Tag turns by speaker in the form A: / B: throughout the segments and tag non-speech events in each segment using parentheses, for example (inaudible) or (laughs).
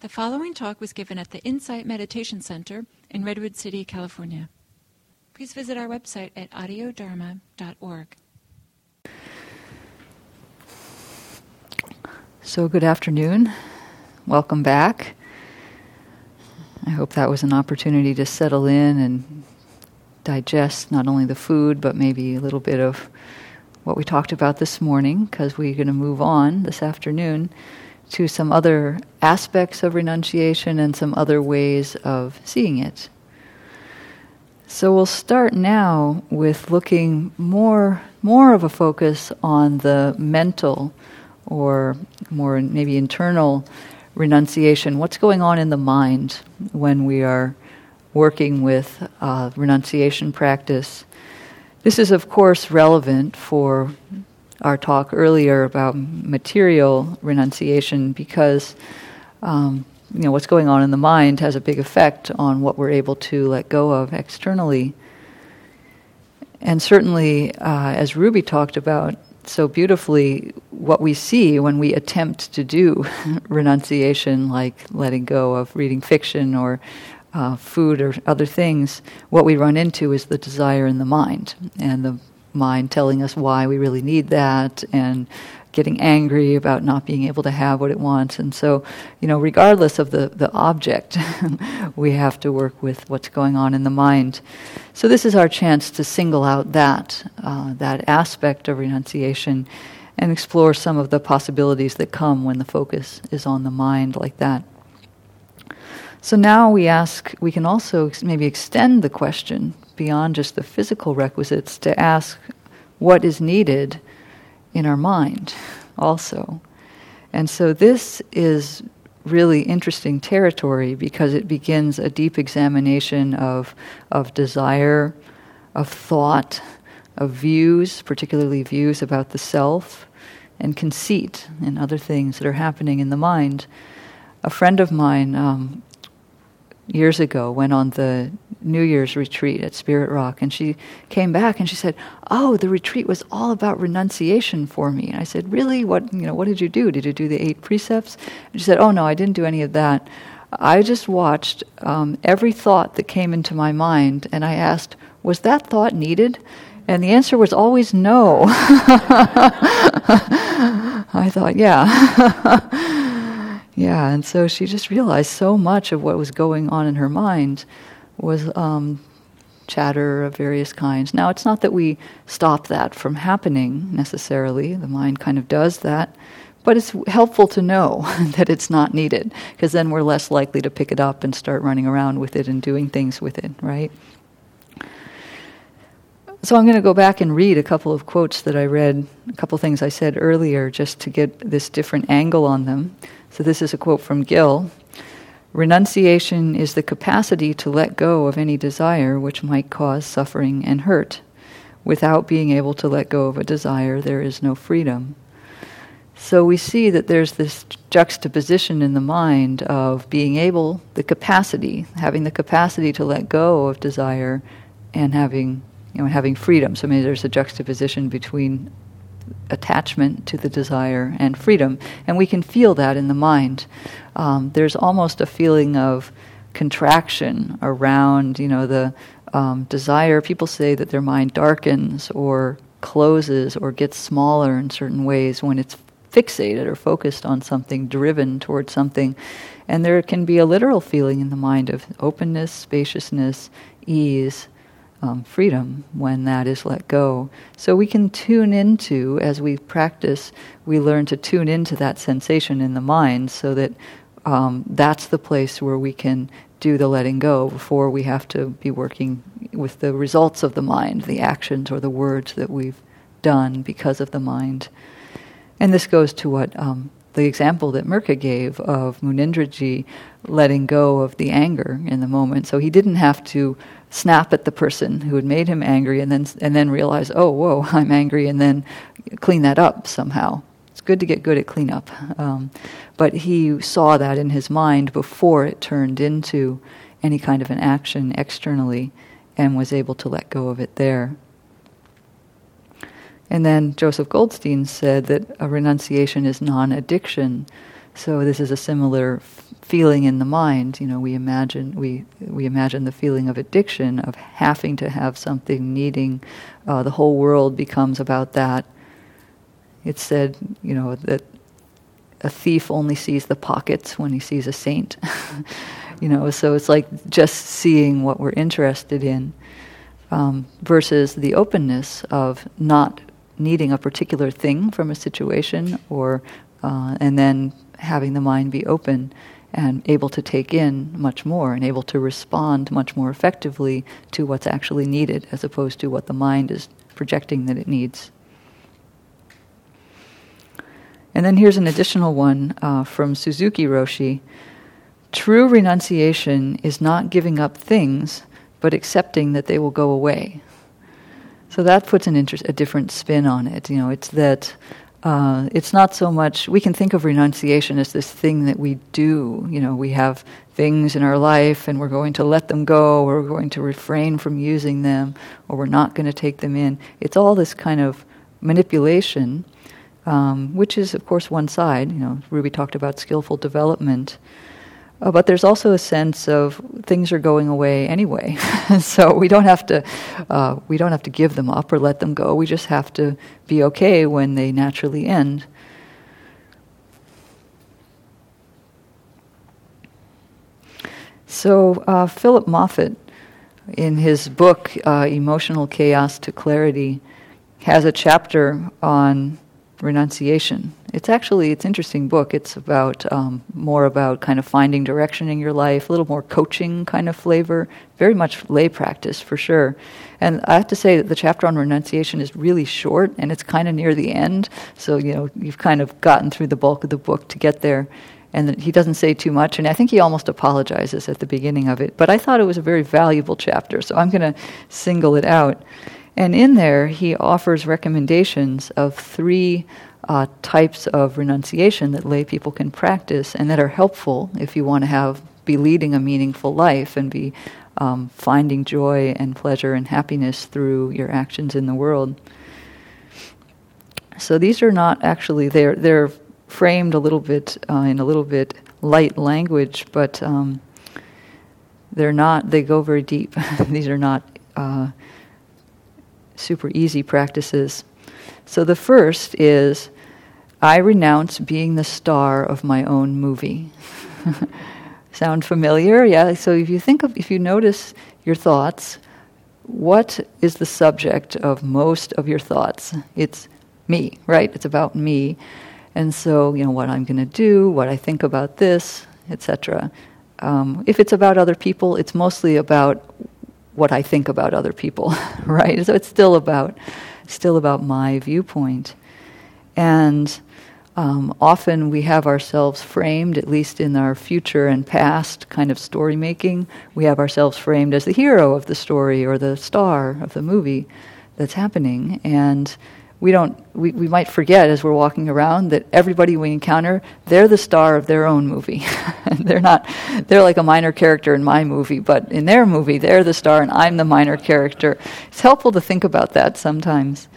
A: The following talk was given at the Insight Meditation Center in Redwood City, California. Please visit our website at audiodharma.org.
B: So, good afternoon. Welcome back. I hope that was an opportunity to settle in and digest not only the food, but maybe a little bit of what we talked about this morning, because we're going to move on this afternoon to some other aspects of renunciation and some other ways of seeing it. So we'll start now with looking more more of a focus on the mental or more maybe internal renunciation. What's going on in the mind when we are working with uh, renunciation practice? This is, of course, relevant for our talk earlier about material renunciation because um, you know what's going on in the mind has a big effect on what we're able to let go of externally. And certainly, uh, as Ruby talked about so beautifully, what we see when we attempt to do (laughs) renunciation, like letting go of reading fiction or uh, food or other things, what we run into is the desire in the mind. And the mind telling us why we really need that and getting angry about not being able to have what it wants. And so, you know, regardless of the, the object, (laughs) we have to work with what's going on in the mind. So this is our chance to single out that, uh, that aspect of renunciation and explore some of the possibilities that come when the focus is on the mind like that. So now we ask, we can also maybe extend the question beyond just the physical requisites to ask what is needed in our mind also. And so this is really interesting territory because it begins a deep examination of, of desire, of thought, of views, particularly views about the self, and conceit and other things that are happening in the mind. A friend of mine um, years ago went on the New Year's retreat at Spirit Rock, and she came back and she said, "Oh, the retreat was all about renunciation for me." And I said, "Really? What you know? What did you do? Did you do the eight precepts?" And she said, "Oh no, I didn't do any of that. I just watched um, every thought that came into my mind, and I asked, was that thought needed?" And the answer was always no. (laughs) I thought, yeah. (laughs) Yeah, and so she just realized so much of what was going on in her mind was um, chatter of various kinds. Now, it's not that we stop that from happening necessarily, the mind kind of does that, but it's helpful to know (laughs) that it's not needed, because then we're less likely to pick it up and start running around with it and doing things with it, right? So I'm going to go back and read a couple of quotes that I read, a couple of things I said earlier, just to get this different angle on them. So this is a quote from Gil. Renunciation is the capacity to let go of any desire which might cause suffering and hurt. Without being able to let go of a desire, there is no freedom. So we see that there's this juxtaposition in the mind of being able, the capacity, having the capacity to let go of desire and having, you know, having freedom. So maybe there's a juxtaposition between attachment to the desire and freedom. And we can feel that in the mind. Um, there's almost a feeling of contraction around, you know, the um, desire. People say that their mind darkens or closes or gets smaller in certain ways when it's fixated or focused on something, driven towards something. And there can be a literal feeling in the mind of openness, spaciousness, ease, um, freedom when that is let go. So we can tune into, as we practice, we learn to tune into that sensation in the mind so that um, that's the place where we can do the letting go before we have to be working with the results of the mind, the actions or the words that we've done because of the mind. And this goes to what um, the example that Mirka gave of Munindraji letting go of the anger in the moment. So he didn't have to snap at the person who had made him angry and then and then realize, oh, whoa, (laughs) I'm angry, and then clean that up somehow. It's good to get good at cleanup, um, but he saw that in his mind before it turned into any kind of an action externally, and was able to let go of it there. And then Joseph Goldstein said that a renunciation is non-addiction. So this is a similar feeling in the mind. You know, we imagine we we imagine the feeling of addiction of having to have something, needing. Uh, the whole world becomes about that. It's said, you know, that a thief only sees the pockets when he sees a saint. (laughs) you know, so it's like just seeing what we're interested in um, versus the openness of not needing a particular thing from a situation or uh, and then having the mind be open and able to take in much more and able to respond much more effectively to what's actually needed as opposed to what the mind is projecting that it needs. And then here's an additional one uh, from Suzuki Roshi. True renunciation is not giving up things, but accepting that they will go away. So that puts an inter- a different spin on it. You know, it's that uh, it's not so much, we can think of renunciation as this thing that we do. You know, we have things in our life and we're going to let them go or we're going to refrain from using them or we're not going to take them in. It's all this kind of manipulation, um, which is, of course, one side. You know, Ruby talked about skillful development. Uh, but there's also a sense of things are going away anyway, (laughs) so we don't have to uh, we don't have to give them up or let them go. We just have to be okay when they naturally end. So uh, Philip Moffitt, in his book uh, "Emotional Chaos to Clarity," has a chapter on renunciation it's actually it's interesting book. It's about um, more about kind of finding direction in your life, a little more coaching kind of flavor, very much lay practice for sure. And I have to say that the chapter on renunciation is really short, and it's kind of near the end. So you know you've kind of gotten through the bulk of the book to get there. And he doesn't say too much, and I think he almost apologizes at the beginning of it. But I thought it was a very valuable chapter, so I'm going to single it out. And in there, he offers recommendations of three uh, types of renunciation that lay people can practice and that are helpful if you want to have be leading a meaningful life and be um, finding joy and pleasure and happiness through your actions in the world. So these are not actually they're they're framed a little bit uh, in a little bit light language, but um, they're not. They go very deep. (laughs) these are not uh, super easy practices. So the first is I renounce being the star of my own movie. (laughs) Sound familiar? Yeah. So if you think of, if you notice your thoughts, what is the subject of most of your thoughts? It's me, right? It's about me. And so, you know, what I'm going to do, what I think about this, etc. Um, if it's about other people, it's mostly about what I think about other people, (laughs) right? So it's still about, still about my viewpoint. And um, often we have ourselves framed, at least in our future and past kind of story making, we have ourselves framed as the hero of the story or the star of the movie that's happening. And we don't we, we might forget as we're walking around that everybody we encounter they're the star of their own movie. (laughs) They're not they're like a minor character in my movie but in their movie they're the star and i'm the minor character. It's helpful to think about that sometimes.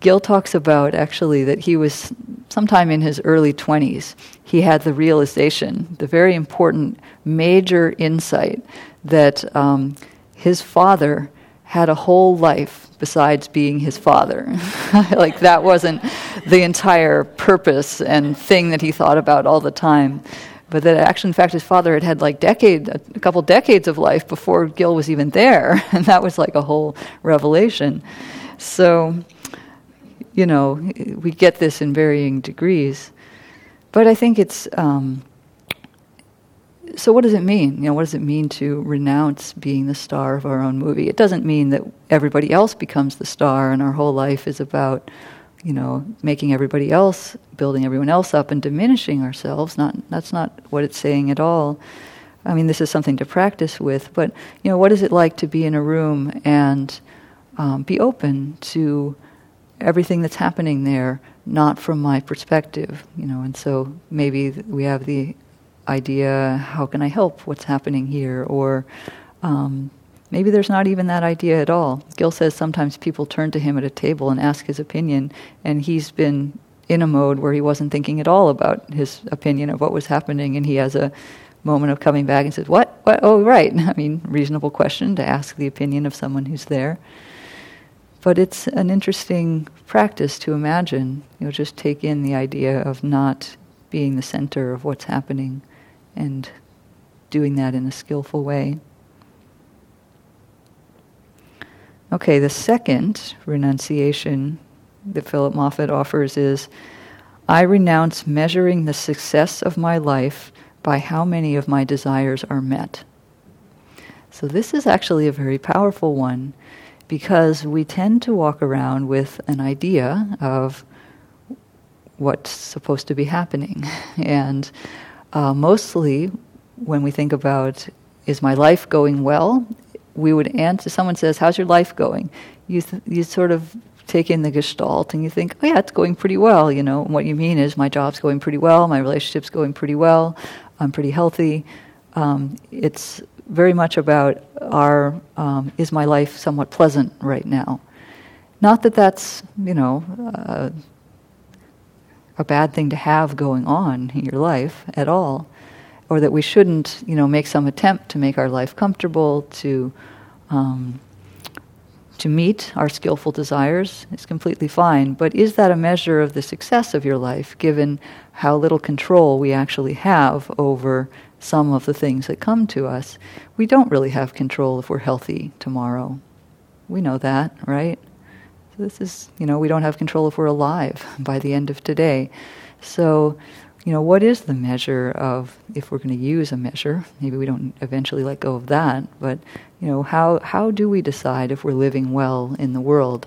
B: Gil talks about actually that he was sometime in his early 20s, he had the realization, the very important major insight that um, his father had a whole life besides being his father. (laughs) like that wasn't the entire purpose and thing that he thought about all the time. But that actually, in fact, his father had had like decade, a couple decades of life before Gil was even there, (laughs) and that was like a whole revelation. So, you know, we get this in varying degrees. But I think it's. Um, so, what does it mean? You know, what does it mean to renounce being the star of our own movie? It doesn't mean that everybody else becomes the star and our whole life is about, you know, making everybody else, building everyone else up and diminishing ourselves. Not that's not what it's saying at all. I mean, this is something to practice with. But you know, what is it like to be in a room and um, be open to everything that's happening there not from my perspective, you know, and so maybe we have the idea, how can I help what's happening here? Or um, maybe there's not even that idea at all. Gil says sometimes people turn to him at a table and ask his opinion, and he's been in a mode where he wasn't thinking at all about his opinion of what was happening, and he has a moment of coming back and says, "What? What? Oh, right." (laughs) I mean, reasonable question to ask the opinion of someone who's there. But it's an interesting practice to imagine. You know, just take in the idea of not being the center of what's happening, and doing that in a skillful way. Okay, the second renunciation that Philip Moffitt offers is I renounce measuring the success of my life by how many of my desires are met. So, this is actually a very powerful one because we tend to walk around with an idea of what's supposed to be happening. (laughs) And uh, mostly, when we think about is my life going well, we would answer. Someone says, "How's your life going?" You th- you sort of take in the gestalt and you think, "Oh yeah, it's going pretty well." You know, and what you mean is my job's going pretty well, my relationship's going pretty well, I'm pretty healthy. Um, it's very much about our um, is my life somewhat pleasant right now. Not that that's you know uh, a bad thing to have going on in your life at all, or that we shouldn't you know make some attempt to make our life comfortable to. Um, to meet our skillful desires is completely fine, but is that a measure of the success of your life given how little control we actually have over some of the things that come to us. We don't really have control if we're healthy tomorrow. We know that, right? So this is, you know, we don't have control if we're alive (laughs) by the end of today. So, you know, what is the measure of, if we're going to use a measure, maybe we don't eventually let go of that, but, you know, how, how do we decide if we're living well in the world?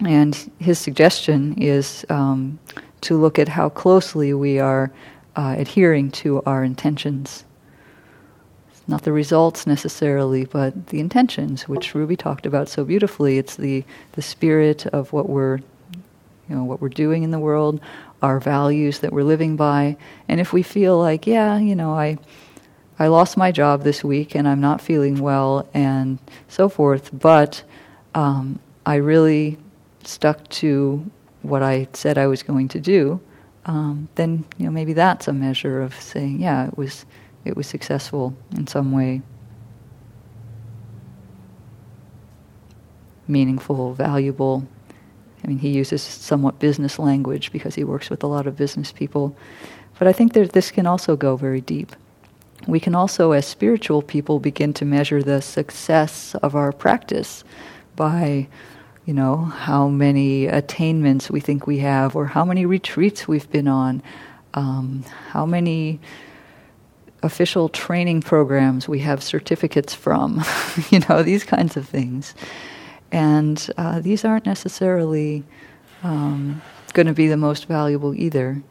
B: And his suggestion is um, to look at how closely we are uh, adhering to our intentions. not the results necessarily, but the intentions, which Ruby talked about so beautifully. It's the, the spirit of what we're, you know, what we're doing in the world, our values that we're living by. And if we feel like, yeah, you know, I, I lost my job this week and I'm not feeling well and so forth, but um, I really stuck to what I said I was going to do, um, then you know maybe that's a measure of saying, yeah, it was it was successful in some way, meaningful, valuable. I mean, he uses somewhat business language because he works with a lot of business people, but I think that this can also go very deep. We can also, as spiritual people, begin to measure the success of our practice by you know, how many attainments we think we have, or how many retreats we've been on, um, how many official training programs we have certificates from, (laughs) you know, these kinds of things. And uh, these aren't necessarily um, going to be the most valuable either.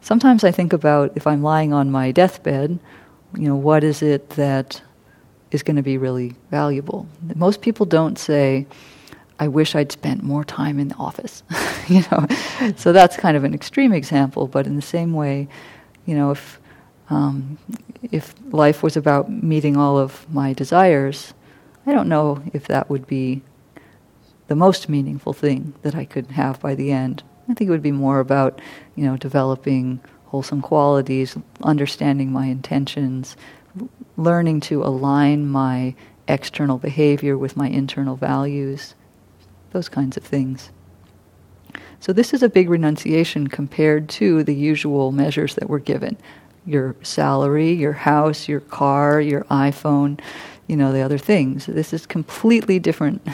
B: Sometimes I think about if I'm lying on my deathbed, you know, what is it that is going to be really valuable? Most people don't say, I wish I'd spent more time in the office. (laughs) you know, so that's kind of an extreme example. But in the same way, you know, if um, if life was about meeting all of my desires, I don't know if that would be the most meaningful thing that I could have by the end. I think it would be more about, you know, developing wholesome qualities, understanding my intentions, learning to align my external behavior with my internal values those kinds of things. So, this is a big renunciation compared to the usual measures that we're given your salary, your house, your car, your iPhone, you know, the other things. This is completely different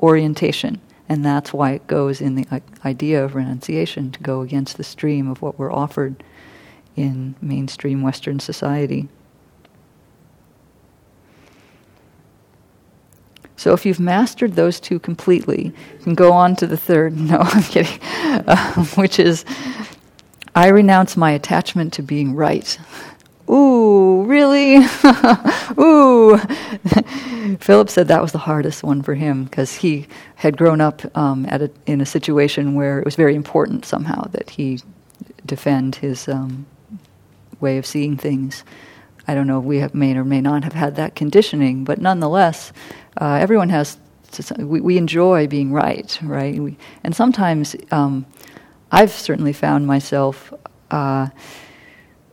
B: orientation. And that's why it goes in the idea of renunciation to go against the stream of what we're offered in mainstream Western society. So if you've mastered those two completely, you can go on to the third. (laughs) No, I'm kidding. Uh, (laughs) which is, I renounce my attachment to being right. Ooh, really? (laughs) Ooh. Philip said that was the hardest one for him because he had grown up um, at a, in a situation where it was very important somehow that he defend his um, way of seeing things. I don't know, if we have, may or may not have had that conditioning, but nonetheless, uh, everyone has, to, we, we, enjoy being right, right? We, and sometimes um, I've certainly found myself uh,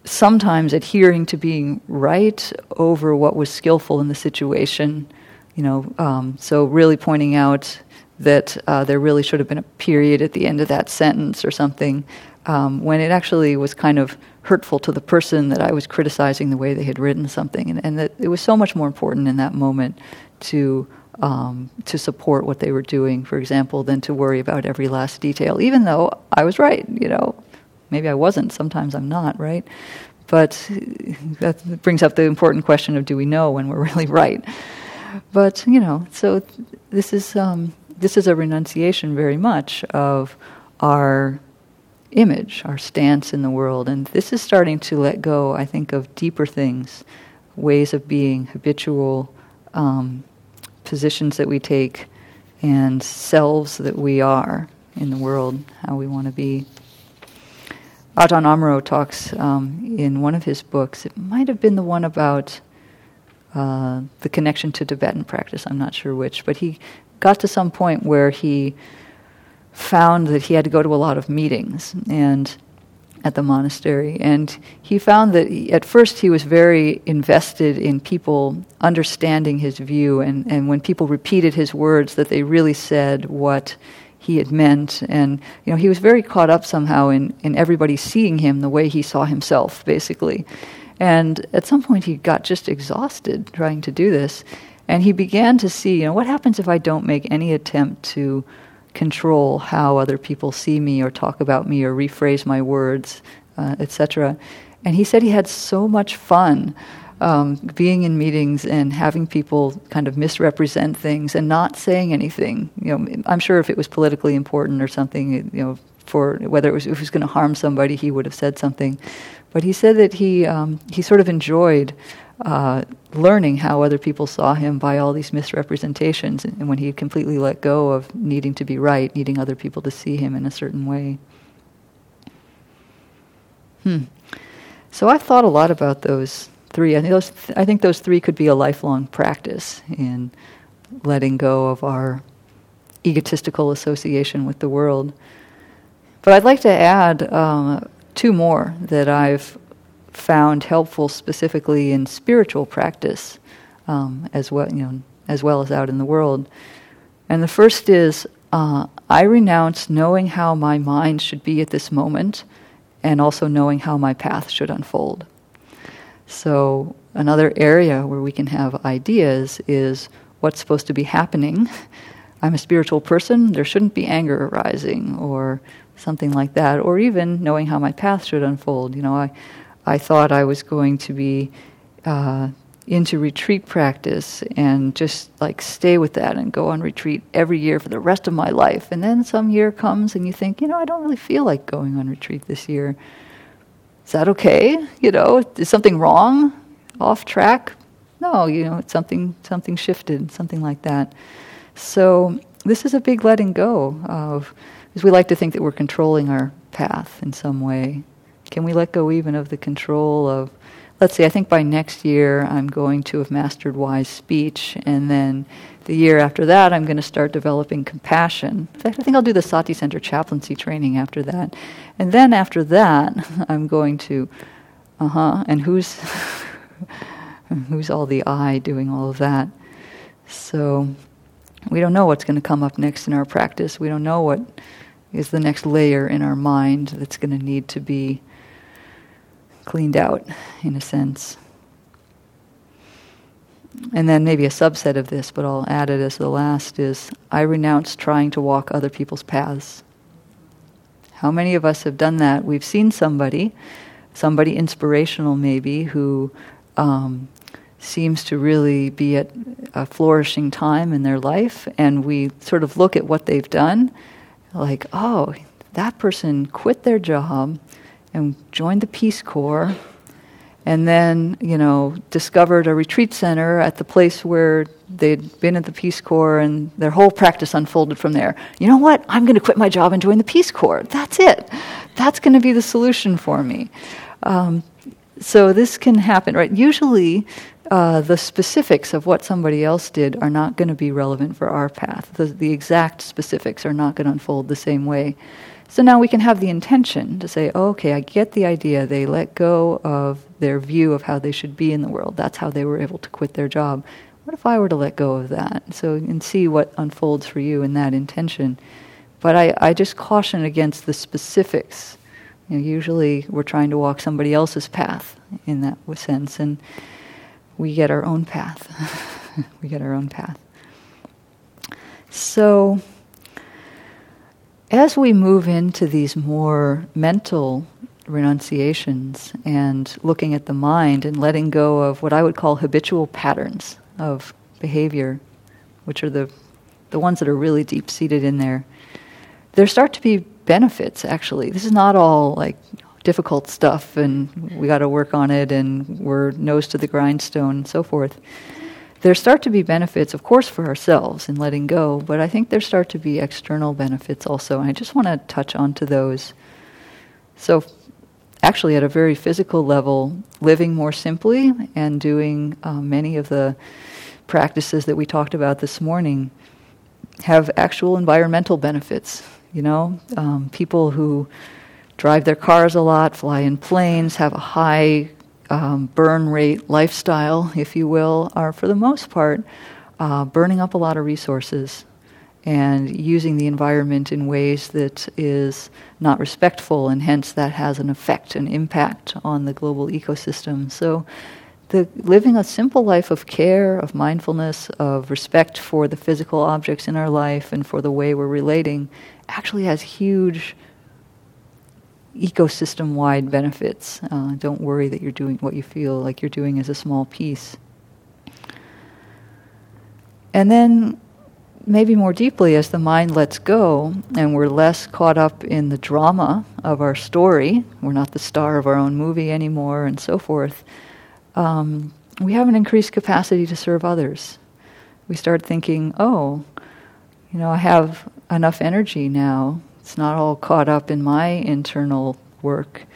B: sometimes adhering to being right over what was skillful in the situation. You know, um, so really pointing out that uh, there really should have been a period at the end of that sentence or something, um, when it actually was kind of hurtful to the person that I was criticizing the way they had written something, and, and that it was so much more important in that moment to um, to support what they were doing, for example, than to worry about every last detail, even though I was right. You know, maybe I wasn't. Sometimes I'm not right, but that brings up the important question of do we know when we're (laughs) really right? But you know, so this is um, this is a renunciation very much of our image, our stance in the world. And this is starting to let go, I think, of deeper things, ways of being, habitual um, positions that we take, and selves that we are in the world, how we want to be. Ajahn Amaro talks um, in one of his books, it might have been the one about uh, the connection to Tibetan practice, I'm not sure which, but he got to some point where he found that he had to go to a lot of meetings and at the monastery. And he found that he, at first he was very invested in people understanding his view and, and when people repeated his words that they really said what he had meant. And you know he was very caught up somehow in, in everybody seeing him the way he saw himself basically. And at some point he got just exhausted trying to do this. And he began to see you know what happens if i don't make any attempt to control how other people see me or talk about me or rephrase my words, uh, etc. And he said he had so much fun um, being in meetings and having people kind of misrepresent things and not saying anything. You know, I'm sure if it was politically important or something, you know, for whether it was, if it was going to harm somebody, he would have said something. But he said that he um, he sort of enjoyed uh, learning how other people saw him by all these misrepresentations, and when he completely let go of needing to be right, needing other people to see him in a certain way. Hmm. So I've thought a lot about those three. I think those, th- I think those three could be a lifelong practice in letting go of our egotistical association with the world. But I'd like to add um, two more that I've found helpful specifically in spiritual practice um, as well, you know, as well as out in the world. And the first is uh, I renounce knowing how my mind should be at this moment, and also knowing how my path should unfold. So another area where we can have ideas is what's supposed to be happening. (laughs) I'm a spiritual person, there shouldn't be anger arising, or something like that, or even knowing how my path should unfold. You know, I, I thought I was going to be uh, into retreat practice and just like stay with that and go on retreat every year for the rest of my life. And then some year comes and you think, you know, I don't really feel like going on retreat this year. Is that okay? You know, is something wrong? Off track? No, you know, it's something something shifted, something like that. So this is a big letting go of because we like to think that we're controlling our path in some way. Can we let go even of the control of, let's see, I think by next year I'm going to have mastered wise speech, and then the year after that I'm going to start developing compassion. In fact, I think I'll do the Sati Center chaplaincy training after that. And then after that, (laughs) I'm going to, uh huh, and who's, (laughs) who's all the I doing all of that? So we don't know what's going to come up next in our practice. We don't know what is the next layer in our mind that's going to need to be cleaned out, in a sense. And then maybe a subset of this, but I'll add it as the last, is I renounce trying to walk other people's paths. How many of us have done that? We've seen somebody, somebody inspirational maybe, who um, seems to really be at a flourishing time in their life, and we sort of look at what they've done, like, oh, that person quit their job and joined the Peace Corps, and then, you know, discovered a retreat center at the place where they'd been at the Peace Corps, and their whole practice unfolded from there. You know what? I'm going to quit my job and join the Peace Corps. That's it. That's going to be the solution for me. Um, so this can happen, right? Usually, uh, the specifics of what somebody else did are not going to be relevant for our path. The, the exact specifics are not going to unfold the same way. So now we can have the intention to say, oh, okay, I get the idea. They let go of their view of how they should be in the world. That's how they were able to quit their job. What if I were to let go of that? So, and see what unfolds for you in that intention. But I, I just caution against the specifics. You know, usually we're trying to walk somebody else's path in that sense, and we get our own path. (laughs) we get our own path. So, as we move into these more mental renunciations and looking at the mind and letting go of what I would call habitual patterns of behavior, which are the, the ones that are really deep seated in there, there start to be benefits actually. This is not all like difficult stuff and we got to work on it and we're nose to the grindstone and so forth there start to be benefits, of course, for ourselves in letting go, but I think there start to be external benefits also. And I just want to touch on to those. So, actually, at a very physical level, living more simply and doing um, many of the practices that we talked about this morning have actual environmental benefits. You know, um, people who drive their cars a lot, fly in planes, have a high um, burn rate lifestyle, if you will, are for the most part uh, burning up a lot of resources and using the environment in ways that is not respectful, and hence that has an effect, an impact on the global ecosystem. So, the living a simple life of care, of mindfulness, of respect for the physical objects in our life and for the way we're relating actually has huge ecosystem wide benefits. Uh, don't worry that you're doing what you feel like you're doing as a small piece. And then, maybe more deeply, as the mind lets go and we're less caught up in the drama of our story, we're not the star of our own movie anymore, and so forth, um, we have an increased capacity to serve others. We start thinking, oh, you know, I have enough energy now it's not all caught up in my internal work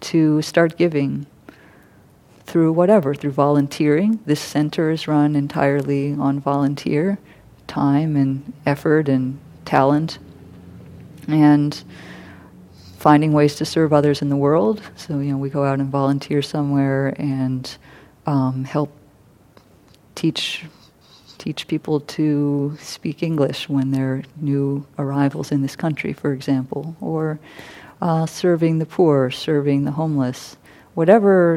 B: to start giving through whatever, through volunteering. This center is run entirely on volunteer time and effort and talent. And finding ways to serve others in the world. So, you know, we go out and volunteer somewhere and um, help teach teach people to speak English when they're new arrivals in this country, for example, or uh, serving the poor, serving the homeless, whatever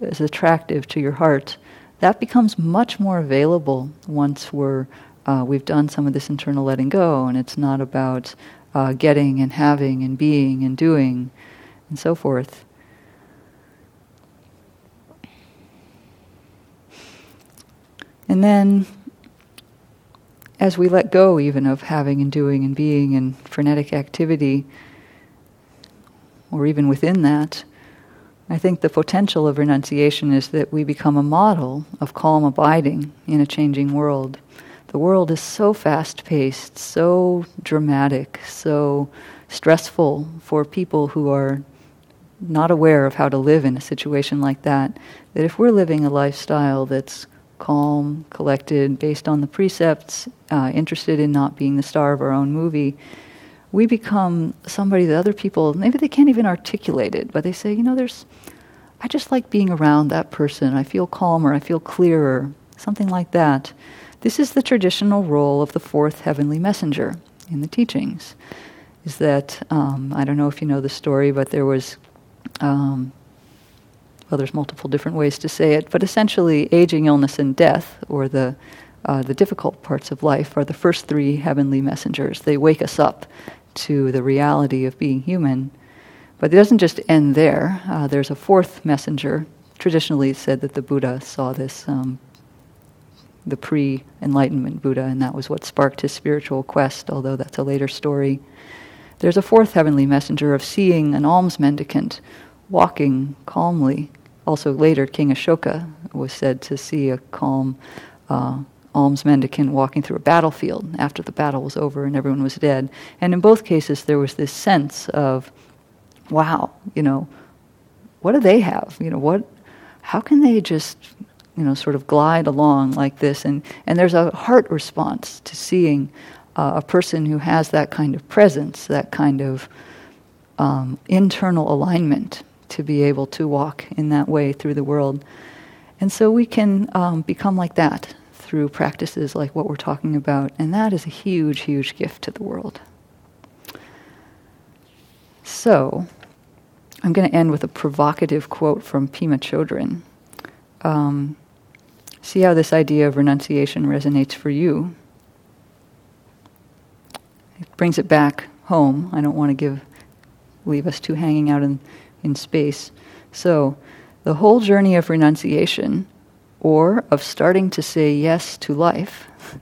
B: is attractive to your heart, that becomes much more available once we're uh, we've done some of this internal letting go, and it's not about uh, getting and having and being and doing and so forth. And then as we let go even of having and doing and being and frenetic activity, or even within that, I think the potential of renunciation is that we become a model of calm abiding in a changing world. The world is so fast paced, so dramatic, so stressful for people who are not aware of how to live in a situation like that, that if we're living a lifestyle that's calm, collected, based on the precepts, uh, interested in not being the star of our own movie, we become somebody that other people, maybe they can't even articulate it, but they say, you know, there's, I just like being around that person. I feel calmer, I feel clearer, something like that. This is the traditional role of the fourth heavenly messenger in the teachings. Is that, um, I don't know if you know the story, but there was um, well, there's multiple different ways to say it, but essentially, aging, illness, and death, or the uh, the difficult parts of life, are the first three heavenly messengers. They wake us up to the reality of being human, but it doesn't just end there. Uh, there's a fourth messenger. Traditionally, it's said that the Buddha saw this. Um, the pre Enlightenment Buddha, and that was what sparked his spiritual quest, although that's a later story. There's a fourth heavenly messenger of seeing an alms mendicant walking calmly also, later, King Ashoka was said to see a calm uh, alms mendicant walking through a battlefield after the battle was over and everyone was dead. And in both cases, there was this sense of, wow, you know, what do they have? You know, what, how can they just, you know, sort of glide along like this? And, and there's a heart response to seeing uh, a person who has that kind of presence, that kind of um, internal alignment to be able to walk in that way through the world. And so we can um, become like that through practices like what we're talking about, and that is a huge, huge gift to the world. So, I'm going to end with a provocative quote from Pema Chodron. Um, see how this idea of renunciation resonates for you. It brings it back home. I don't want to give leave us too hanging out in, in space. So, the whole journey of renunciation, or of starting to say yes to life, (laughs)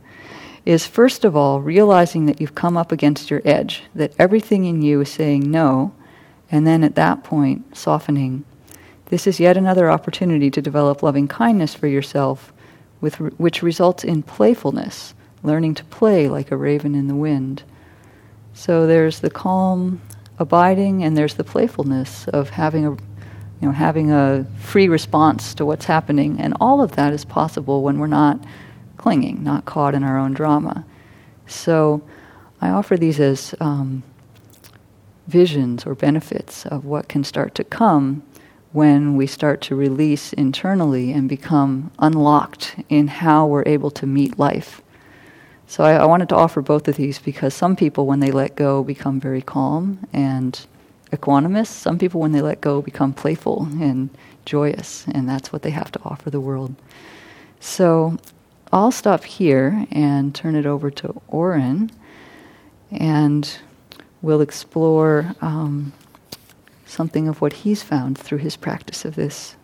B: is first of all realizing that you've come up against your edge, that everything in you is saying no, and then at that point, softening. This is yet another opportunity to develop loving kindness for yourself, with, which results in playfulness, learning to play like a raven in the wind. So there's the calm abiding, and there's the playfulness of having a you know, having a free response to what's happening, and all of that is possible when we're not clinging, not caught in our own drama. So, I offer these as um, visions or benefits of what can start to come when we start to release internally and become unlocked in how we're able to meet life. So I, I, wanted to offer both of these because some people, when they let go, become very calm and equanimous. Some people, when they let go, become playful and joyous, and that's what they have to offer the world. So I'll stop here and turn it over to Oren, and we'll explore um, something of what he's found through his practice of this.